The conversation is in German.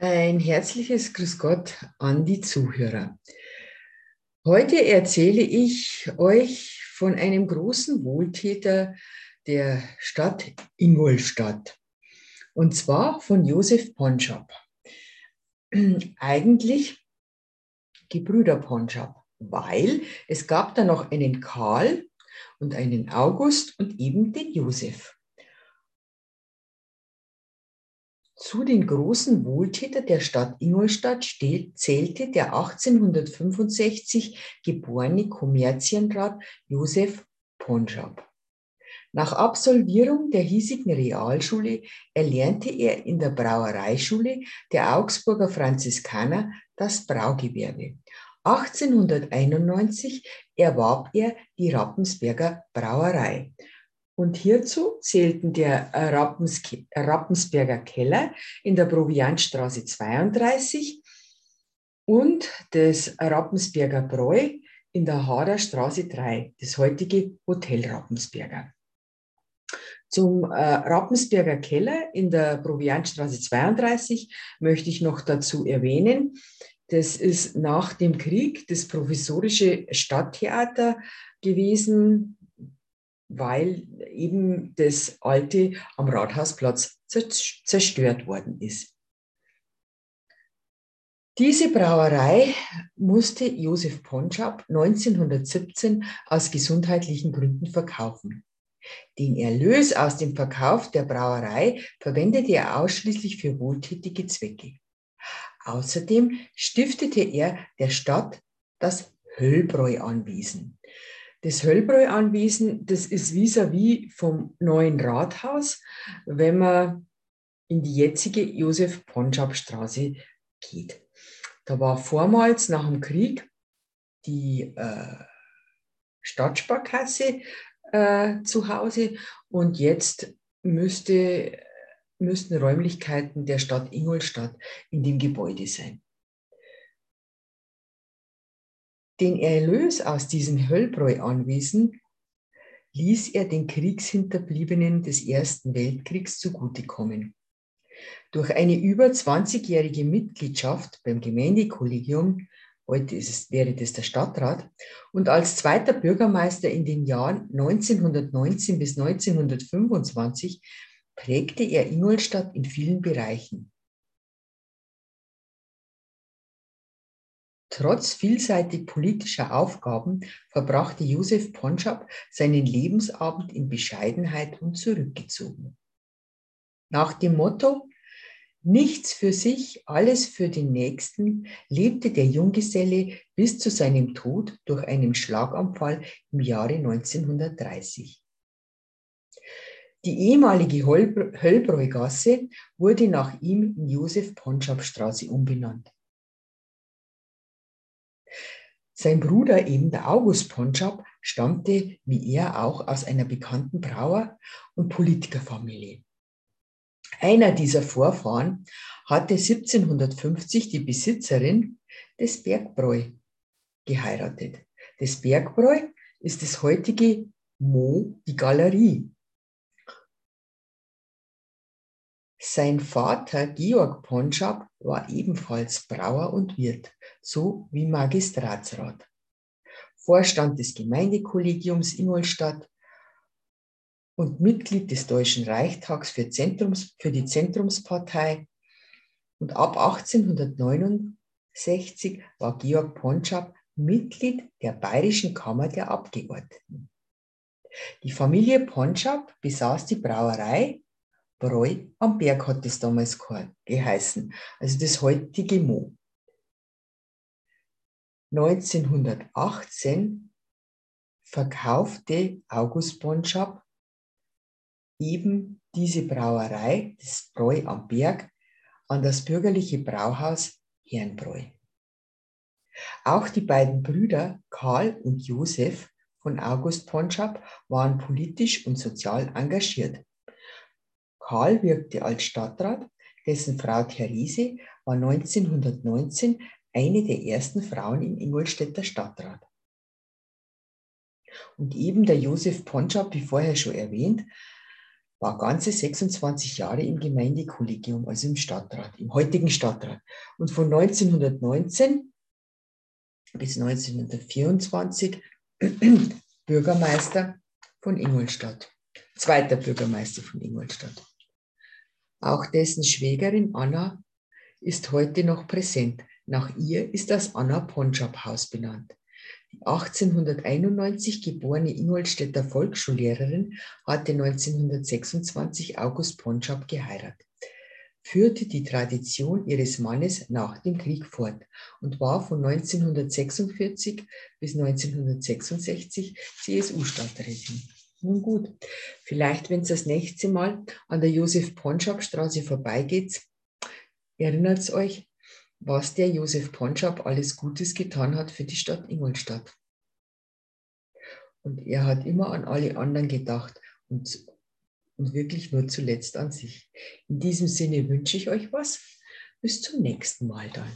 Ein herzliches Grüß Gott an die Zuhörer. Heute erzähle ich euch von einem großen Wohltäter der Stadt Ingolstadt. Und zwar von Josef Ponschab. Eigentlich Gebrüder Ponschab, weil es gab da noch einen Karl und einen August und eben den Josef. Zu den großen Wohltätern der Stadt Ingolstadt zählte der 1865 geborene Kommerzienrat Josef Ponschab. Nach Absolvierung der hiesigen Realschule erlernte er in der Brauereischule der Augsburger Franziskaner das Braugewerbe. 1891 erwarb er die Rappensberger Brauerei. Und hierzu zählten der Rappens Rappensberger Keller in der Proviantstraße 32 und das Rappensberger Bräu in der Haderstraße 3, das heutige Hotel Rappensberger. Zum äh, Rappensberger Keller in der Proviantstraße 32 möchte ich noch dazu erwähnen, das ist nach dem Krieg das provisorische Stadttheater gewesen, weil eben das alte am Rathausplatz zerstört worden ist. Diese Brauerei musste Josef Ponschab 1917 aus gesundheitlichen Gründen verkaufen. Den Erlös aus dem Verkauf der Brauerei verwendete er ausschließlich für wohltätige Zwecke. Außerdem stiftete er der Stadt das Höllbräu-Anwesen. Das Höllbräu-Anwesen, das ist vis-à-vis -vis vom neuen Rathaus, wenn man in die jetzige Josef Ponschab Straße geht. Da war vormals nach dem Krieg die äh, Stadtsparkasse äh, zu Hause und jetzt müsste, müssten Räumlichkeiten der Stadt Ingolstadt in dem Gebäude sein. Den Erlös aus diesen Höllbräu-Anwesen ließ er den Kriegshinterbliebenen des Ersten Weltkriegs zugutekommen. Durch eine über 20-jährige Mitgliedschaft beim Gemeindekollegium, heute es, wäre das der Stadtrat, und als zweiter Bürgermeister in den Jahren 1919 bis 1925 prägte er Ingolstadt in vielen Bereichen. Trotz vielseitig politischer Aufgaben verbrachte Josef Ponschab seinen Lebensabend in Bescheidenheit und zurückgezogen. Nach dem Motto Nichts für sich, alles für den Nächsten lebte der Junggeselle bis zu seinem Tod durch einen Schlaganfall im Jahre 1930. Die ehemalige Höllbräugasse wurde nach ihm in Josef Ponschab Straße umbenannt. Sein Bruder eben der August Ponschab stammte wie er auch aus einer bekannten Brauer- und Politikerfamilie. Einer dieser Vorfahren hatte 1750 die Besitzerin des Bergbräu geheiratet. Das Bergbräu ist das heutige Mo, die Galerie. Sein Vater Georg Ponschab war ebenfalls Brauer und Wirt so wie Magistratsrat. Vorstand des Gemeindekollegiums Ingolstadt und Mitglied des Deutschen Reichstags für, Zentrums, für die Zentrumspartei. Und ab 1869 war Georg Ponschab Mitglied der Bayerischen Kammer der Abgeordneten. Die Familie Ponschab besaß die Brauerei Bräu am Berg hat es damals geheißen, also das heutige Mo. 1918 verkaufte August Bonschab eben diese Brauerei, das Bräu am Berg, an das bürgerliche Brauhaus Herrenbräu. Auch die beiden Brüder Karl und Josef von August Ponschab waren politisch und sozial engagiert. Karl wirkte als Stadtrat, dessen Frau Therese war 1919 eine der ersten Frauen im Ingolstädter Stadtrat. Und eben der Josef Ponschab, wie vorher schon erwähnt, war ganze 26 Jahre im Gemeindekollegium, also im Stadtrat, im heutigen Stadtrat. Und von 1919 bis 1924 Bürgermeister von Ingolstadt, zweiter Bürgermeister von Ingolstadt. Auch dessen Schwägerin Anna ist heute noch präsent. Nach ihr ist das Anna Ponschab Haus benannt. Die 1891 geborene Ingolstädter Volksschullehrerin hatte 1926 August Ponschab geheiratet, führte die Tradition ihres Mannes nach dem Krieg fort und war von 1946 bis 1966 CSU-Stadträtin. Nun gut, vielleicht, wenn es das nächste Mal an der Josef-Ponschab-Straße vorbeigeht, erinnert es euch, was der Josef Ponschab alles Gutes getan hat für die Stadt Ingolstadt. Und er hat immer an alle anderen gedacht und, und wirklich nur zuletzt an sich. In diesem Sinne wünsche ich euch was. Bis zum nächsten Mal dann.